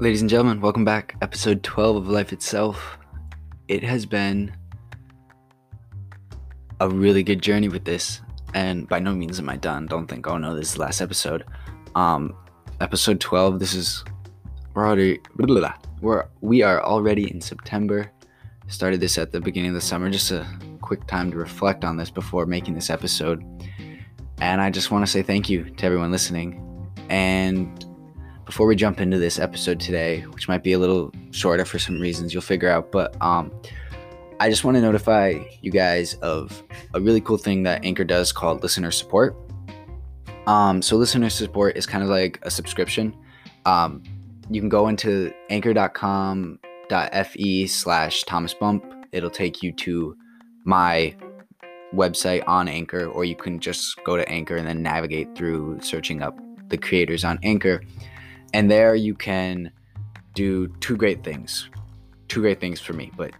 Ladies and gentlemen, welcome back. Episode 12 of Life Itself. It has been a really good journey with this, and by no means am I done. Don't think, oh no, this is the last episode. Um, episode 12, this is, we're already, we're, we are already in September. Started this at the beginning of the summer, just a quick time to reflect on this before making this episode. And I just want to say thank you to everyone listening. And before we jump into this episode today, which might be a little shorter for some reasons you'll figure out, but um, I just want to notify you guys of a really cool thing that Anchor does called listener support. Um, so listener support is kind of like a subscription. Um, you can go into anchor.com.fe slash Thomas Bump. It'll take you to my website on Anchor, or you can just go to Anchor and then navigate through searching up the creators on Anchor. And there you can do two great things. Two great things for me, but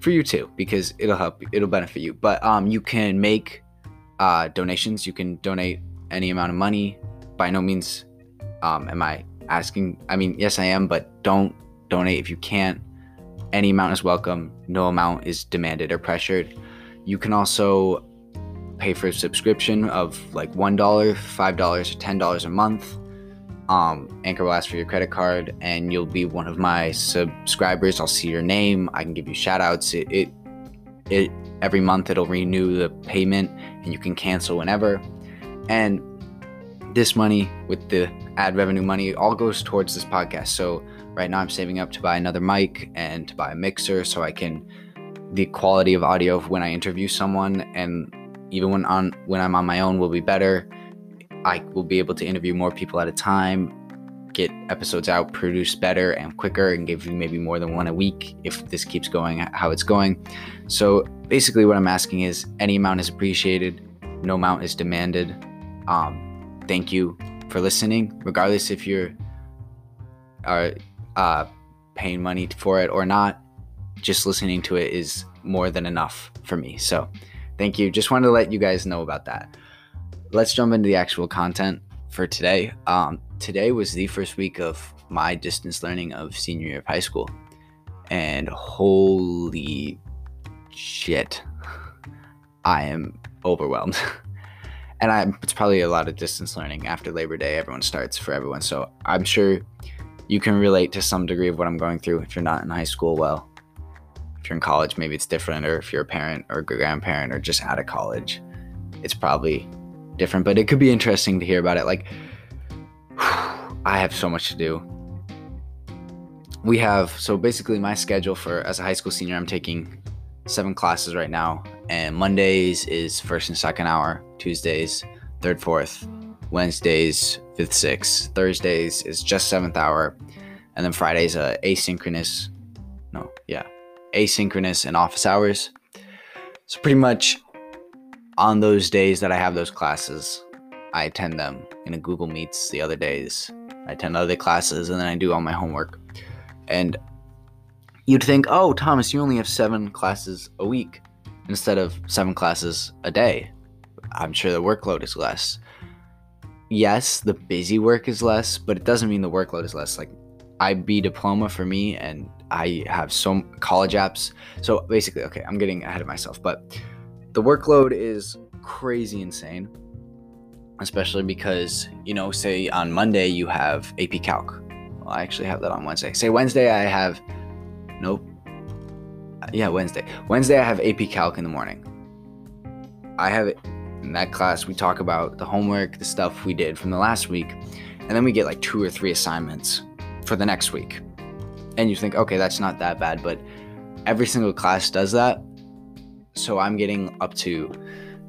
for you too, because it'll help, it'll benefit you. But um, you can make uh, donations. You can donate any amount of money. By no means um, am I asking. I mean, yes, I am, but don't donate if you can't. Any amount is welcome. No amount is demanded or pressured. You can also pay for a subscription of like $1, $5, or $10 a month um, Anchor will ask for your credit card and you'll be one of my subscribers. I'll see your name. I can give you shout outs. It, it, it, every month it'll renew the payment and you can cancel whenever. And this money with the ad revenue money all goes towards this podcast. So right now I'm saving up to buy another mic and to buy a mixer so I can the quality of audio of when I interview someone and even when on when I'm on my own will be better I will be able to interview more people at a time, get episodes out produced better and quicker, and give you maybe more than one a week if this keeps going how it's going. So basically, what I'm asking is any amount is appreciated, no amount is demanded. Um, thank you for listening, regardless if you're are uh, paying money for it or not. Just listening to it is more than enough for me. So, thank you. Just wanted to let you guys know about that let's jump into the actual content for today. Um, today was the first week of my distance learning of senior year of high school, and holy shit, I am overwhelmed. and I, it's probably a lot of distance learning after Labor Day. Everyone starts for everyone, so I'm sure you can relate to some degree of what I'm going through. If you're not in high school, well, if you're in college, maybe it's different, or if you're a parent or a grandparent or just out of college, it's probably different, but it could be interesting to hear about it. Like, I have so much to do. We have, so basically, my schedule for as a high school senior, I'm taking seven classes right now, and Mondays is first and second hour, Tuesdays, third, fourth, Wednesdays, fifth, sixth, Thursdays is just seventh hour, and then Fridays, uh, asynchronous, no, yeah, asynchronous and office hours. So pretty much on those days that I have those classes, I attend them in a Google Meets the other days. I attend other classes and then I do all my homework. And you'd think, oh, Thomas, you only have seven classes a week instead of seven classes a day. I'm sure the workload is less. Yes, the busy work is less, but it doesn't mean the workload is less. Like, IB diploma for me, and I have some college apps. So basically, okay, I'm getting ahead of myself, but the workload is crazy insane, especially because, you know, say on Monday you have AP Calc. Well, I actually have that on Wednesday. Say Wednesday I have, nope. Uh, yeah, Wednesday. Wednesday I have AP Calc in the morning. I have it in that class. We talk about the homework, the stuff we did from the last week, and then we get like two or three assignments for the next week. And you think, okay, that's not that bad, but every single class does that so I'm getting up to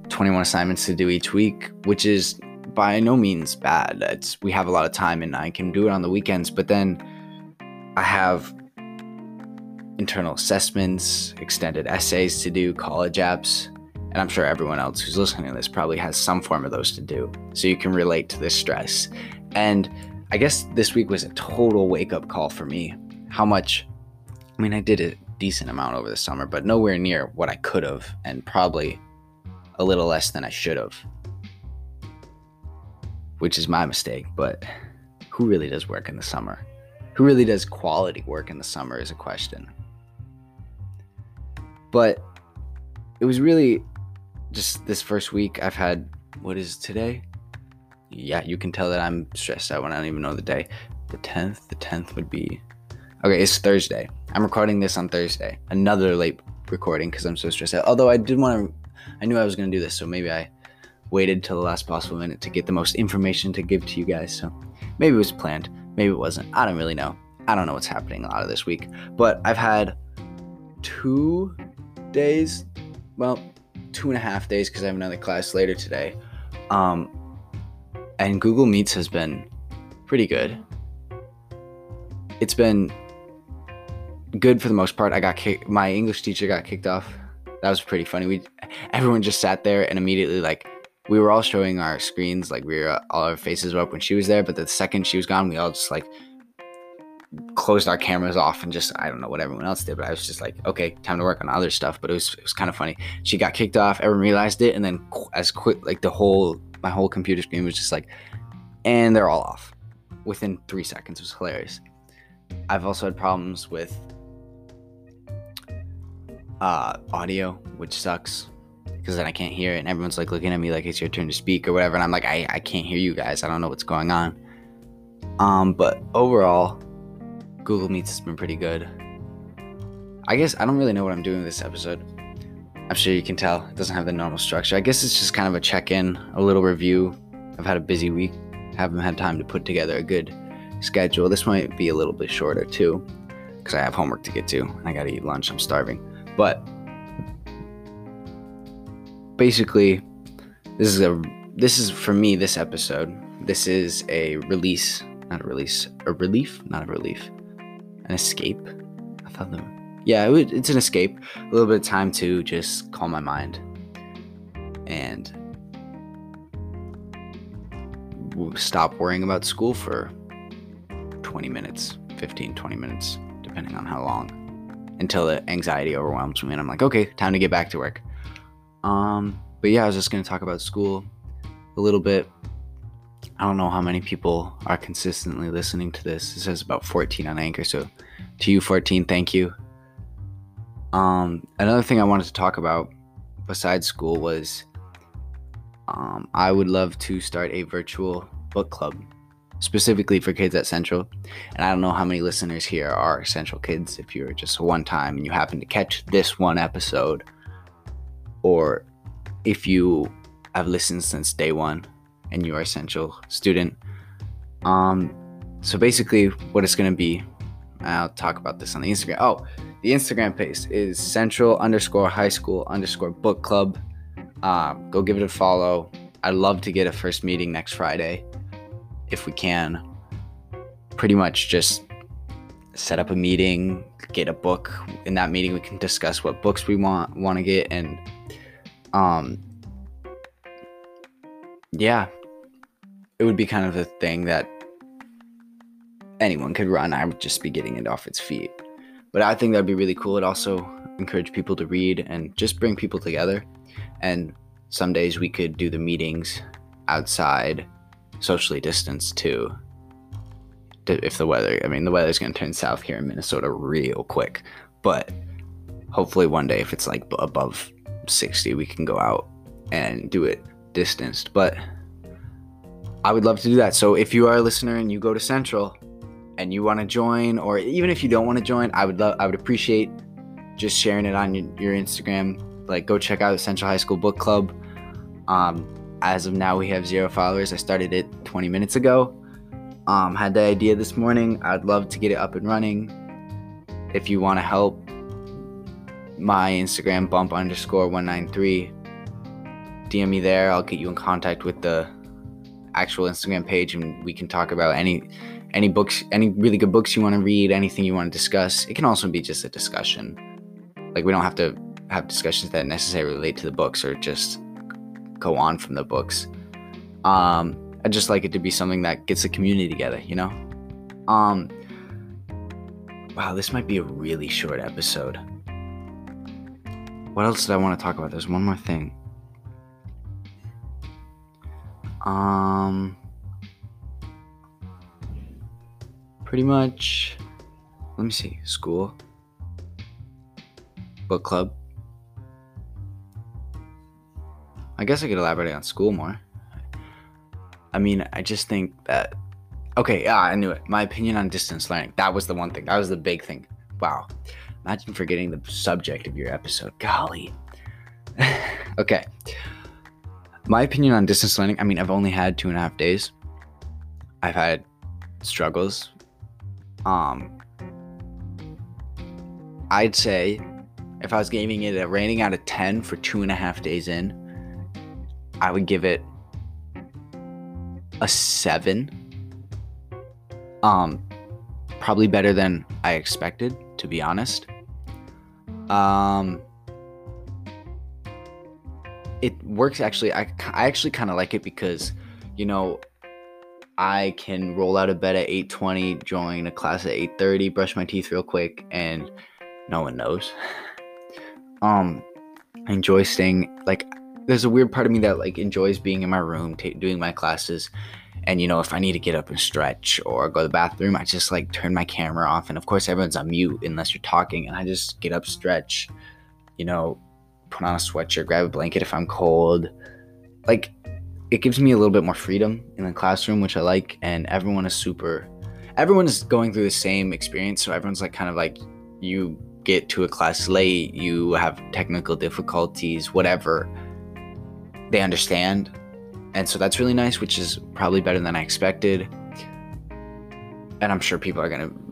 21 assignments to do each week, which is by no means bad. It's we have a lot of time and I can do it on the weekends, but then I have internal assessments, extended essays to do, college apps, and I'm sure everyone else who's listening to this probably has some form of those to do. So you can relate to this stress. And I guess this week was a total wake up call for me. How much I mean, I did it decent amount over the summer, but nowhere near what I could have, and probably a little less than I should have. Which is my mistake, but who really does work in the summer? who really does quality work in the summer is a question. But it was really just this first week I've had what is today? Yeah, you can tell that I'm stressed out when I don't even know the day. The 10th, the 10th would be Okay, it's Thursday. I'm recording this on Thursday. Another late recording because I'm so stressed out. Although I did want to I knew I was going to do this, so maybe I waited till the last possible minute to get the most information to give to you guys. So maybe it was planned, maybe it wasn't. I don't really know. I don't know what's happening a lot of this week, but I've had two days, well, two and a half days because I have another class later today. Um, and Google Meets has been pretty good. It's been good for the most part. I got kicked. My English teacher got kicked off. That was pretty funny. We everyone just sat there and immediately like we were all showing our screens like we were all our faces were up when she was there. But the second she was gone, we all just like closed our cameras off and just I don't know what everyone else did, but I was just like, okay, time to work on other stuff. But it was it was kind of funny. She got kicked off. Everyone realized it, and then as quick like the whole my whole computer screen was just like, and they're all off within three seconds. It was hilarious. I've also had problems with uh, audio, which sucks because then I can't hear it, and everyone's like looking at me like it's your turn to speak or whatever, and I'm like, I, I can't hear you guys. I don't know what's going on. Um, but overall, Google Meets has been pretty good. I guess I don't really know what I'm doing this episode. I'm sure you can tell it doesn't have the normal structure. I guess it's just kind of a check-in, a little review. I've had a busy week. Haven't had time to put together a good schedule. This might be a little bit shorter too, because I have homework to get to. I gotta eat lunch. I'm starving. But basically, this is a this is for me this episode. This is a release, not a release, a relief, not a relief an escape. I thought the yeah, it, it's an escape. A little bit of time to just calm my mind and stop worrying about school for 20 minutes, 15, 20 minutes, depending on how long, until the anxiety overwhelms me and I'm like, okay, time to get back to work. Um, but yeah, I was just gonna talk about school a little bit. I don't know how many people are consistently listening to this. It says about 14 on Anchor, so to you 14, thank you. Um, another thing I wanted to talk about besides school was um, I would love to start a virtual book club specifically for kids at Central. And I don't know how many listeners here are Central kids. If you're just one time and you happen to catch this one episode, or if you have listened since day one, and you are a Central student. Um, so basically, what it's going to be, I'll talk about this on the Instagram. Oh, the Instagram page is central underscore high school underscore book club. Uh, go give it a follow. I'd love to get a first meeting next Friday if we can. Pretty much just set up a meeting, get a book. In that meeting, we can discuss what books we want want to get, and um, yeah, it would be kind of a thing that anyone could run. I would just be getting it off its feet. But I think that'd be really cool. It also encourage people to read and just bring people together. And some days we could do the meetings outside, socially distanced too. If the weather, I mean, the weather's going to turn south here in Minnesota real quick. But hopefully one day, if it's like above 60, we can go out and do it distanced. But I would love to do that. So if you are a listener and you go to Central and you want to join, or even if you don't want to join, I would love, I would appreciate just sharing it on your, your Instagram. Like, go check out the Central High School Book Club. Um, as of now, we have zero followers. I started it 20 minutes ago. Um, had the idea this morning. I'd love to get it up and running. If you want to help, my Instagram bump underscore 193 DM me there. I'll get you in contact with the actual Instagram page, and we can talk about any any books, any really good books you want to read, anything you want to discuss. It can also be just a discussion. Like we don't have to have discussions that necessarily relate to the books or just go on from the books. Um, I just like it to be something that gets the community together, you know. Um, wow, this might be a really short episode. What else did I want to talk about? There's one more thing. Um. pretty much let me see school book club i guess i could elaborate on school more. I mean i just think that okay yeah i knew it. My opinion on distance learning that was the one thing that was the big thing. Wow. Imagine forgetting the subject of your episode. Golly. Okay. My opinion on distance learning i mean i've only had two and a half days. I've had struggles. Um I'd say if I was giving it a rating out of 10 for two and a half days in, I would give it a seven. Um, probably better than I expected, to be honest. Um, it works actually. I, I actually kind of like it because, you know, I can roll out of bed at 8:20, join a class at 8:30, brush my teeth real quick, and no one knows. Um, I enjoy staying like there's a weird part of me that like enjoys being in my room t- doing my classes. And you know if i need to get up and stretch or go to the bathroom i just like turn my camera off. And of course everyone's on mute unless you're talking. And i just get up stretch you know put on a sweatshirt grab a blanket if i'm cold. Like it gives me a little bit more freedom in the classroom which i like. And everyone is super everyone is going through the same experience. So everyone's like kind of like you get to a class late, you have technical difficulties, whatever, they understand. And so that's really nice, which is probably better than I expected. And I'm sure people are going to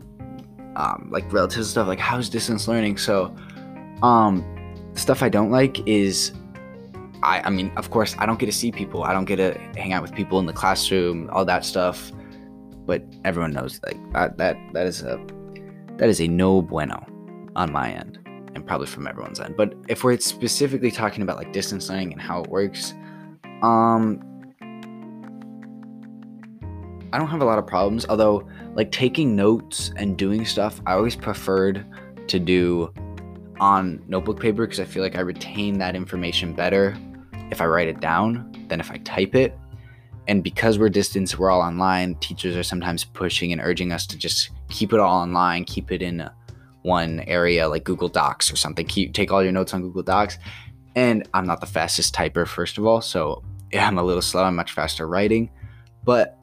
um, like relative stuff like how's distance learning. So, um, stuff I don't like is I, I mean, of course, I don't get to see people. I don't get to hang out with people in the classroom, all that stuff. But everyone knows like that that that is a that is a no bueno on my end and probably from everyone's end. But if we're specifically talking about like distance learning and how it works, um I don't have a lot of problems, although like taking notes and doing stuff, I always preferred to do on notebook paper because I feel like I retain that information better if I write it down than if I type it. And because we're distance, we're all online, teachers are sometimes pushing and urging us to just keep it all online, keep it in a one area like Google Docs or something. Keep take all your notes on Google Docs. And I'm not the fastest typer, first of all, so yeah, I'm a little slow. I'm much faster writing, but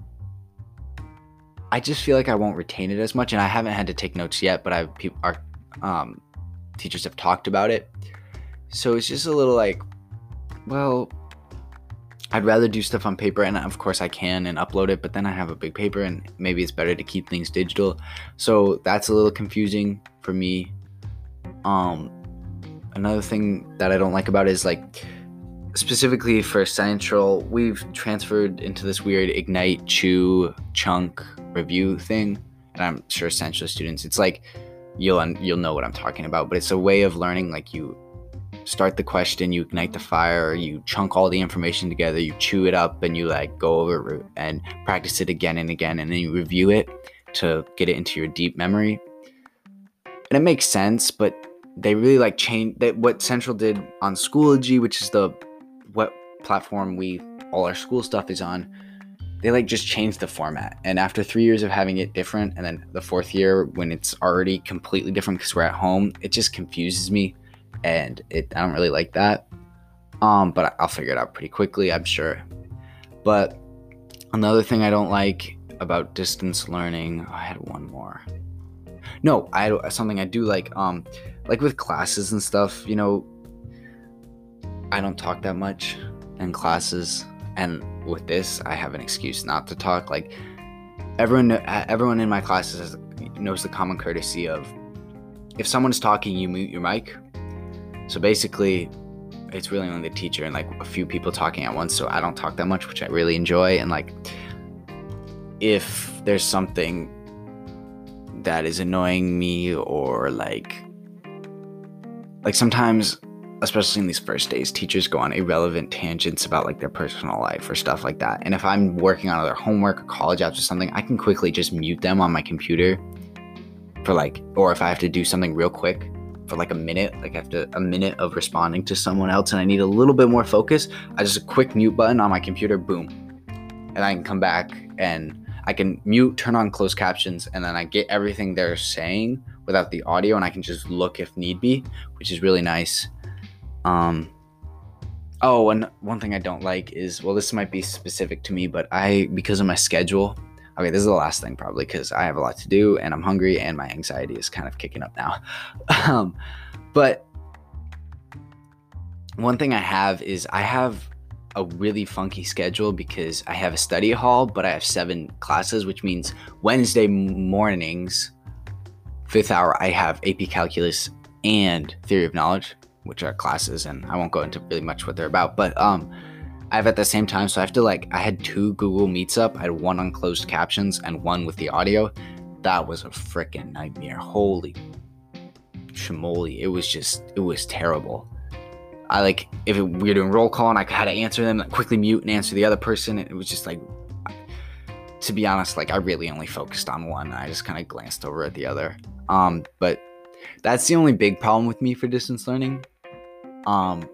I just feel like I won't retain it as much. And I haven't had to take notes yet, but I our um, teachers have talked about it, so it's just a little like, well, I'd rather do stuff on paper, and of course I can and upload it, but then I have a big paper, and maybe it's better to keep things digital. So that's a little confusing for me. Um, another thing that I don't like about is like specifically for Central, we've transferred into this weird Ignite Chew chunk review thing, and I'm sure Central students, it's like you'll you'll know what I'm talking about, but it's a way of learning like you start the question, you ignite the fire, you chunk all the information together, you chew it up, and you like go over and practice it again and again, and then you review it to get it into your deep memory. And it makes sense, but they really like change that what Central did on Schoology, which is the what platform we all our school stuff is on. They like just changed the format, and after three years of having it different, and then the fourth year when it's already completely different because we're at home, it just confuses me and it I don't really like that. Um, but I'll figure it out pretty quickly, I'm sure. But another thing I don't like about distance learning, oh, I had one more. No, I had something I do like. Um, like with classes and stuff, you know, I don't talk that much in classes, and with this, I have an excuse not to talk. Like everyone, everyone in my classes knows the common courtesy of if someone's talking, you mute your mic so basically, it's really only the teacher and like a few people talking at once. So I don't talk that much, which I really enjoy. And like, if there's something that is annoying me or like, like sometimes, especially in these first days, teachers go on irrelevant tangents about like their personal life or stuff like that. And if I'm working on other homework or college apps or something, I can quickly just mute them on my computer for like, or if I have to do something real quick for like a minute, like after a minute of responding to someone else, and I need a little bit more focus, I just a quick mute button on my computer, boom, and I can come back and I can mute, turn on closed captions, and then I get everything they're saying without the audio, and I can just look if need be, which is really nice. Um, oh, and one thing I don't like is well, this might be specific to me, but I because of my schedule. Okay, this is the last thing probably because I have a lot to do and I'm hungry and my anxiety is kind of kicking up now. um, but one thing I have is I have a really funky schedule because I have a study hall, but I have seven classes, which means Wednesday mornings, fifth hour, I have AP Calculus and Theory of Knowledge, which are classes, and I won't go into really much what they're about. But um, I have at the same time, so I have to like I had two Google Meets up. I had one on closed captions and one with the audio. That was a freaking nightmare. Holy shimoli! It was just it was terrible. I like if it, we were doing roll call and I had to answer them, like quickly mute and answer the other person. It was just like, to be honest, like I really only focused on one. I just kind of glanced over at the other. Um, but that's the only big problem with me for distance learning. Um,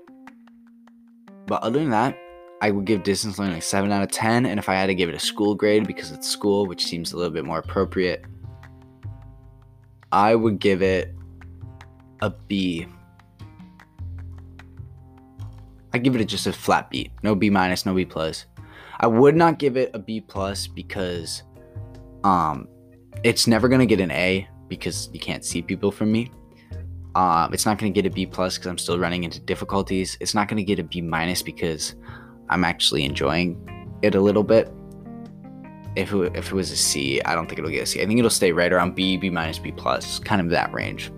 but other than that, I would give distance learning a 7 out of 10. And if I had to give it a school grade because it's school, which seems a little bit more appropriate, I would give it a B I give it just a flat B. No B minus, no B plus. I would not give it a B plus because um it's never gonna get an A because you can't see people from me. Um, it's not gonna get a B plus because I'm still running into difficulties. It's not gonna get a B minus because I'm actually enjoying it a little bit. If it, if it was a C, I don't think it'll get a C. I think it'll stay right around B, B minus, B plus, kind of that range.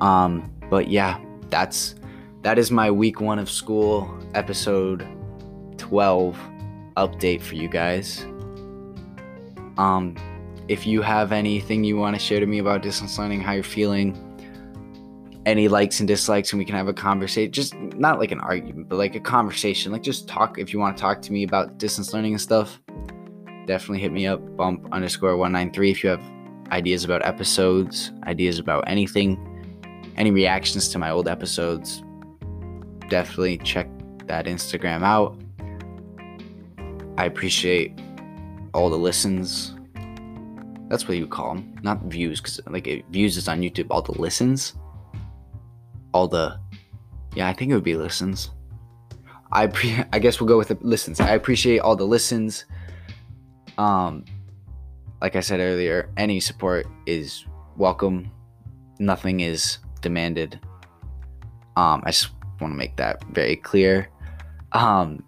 Um, but yeah, that's that is my week one of school episode 12 update for you guys. Um, if you have anything you want to share to me about distance learning, how you're feeling, any likes and dislikes, and we can have a conversation. Just not like an argument, but like a conversation. Like just talk if you want to talk to me about distance learning and stuff. Definitely hit me up, bump underscore 193 if you have ideas about episodes, ideas about anything, any reactions to my old episodes definitely check that Instagram out. I appreciate all the listens. That's what you call them, not views, because like views is on YouTube. All the listens, all the, yeah, I think it would be listens. I pre- I guess we'll go with the listens. I appreciate all the listens. Um, like I said earlier, any support is welcome. Nothing is demanded. Um, I just want to make that very clear. Um,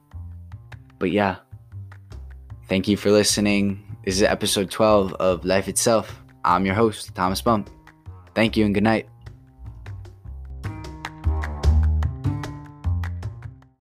but yeah, thank you for listening. This is episode 12 of Life Itself. I'm your host, Thomas Bump. Thank you and good night.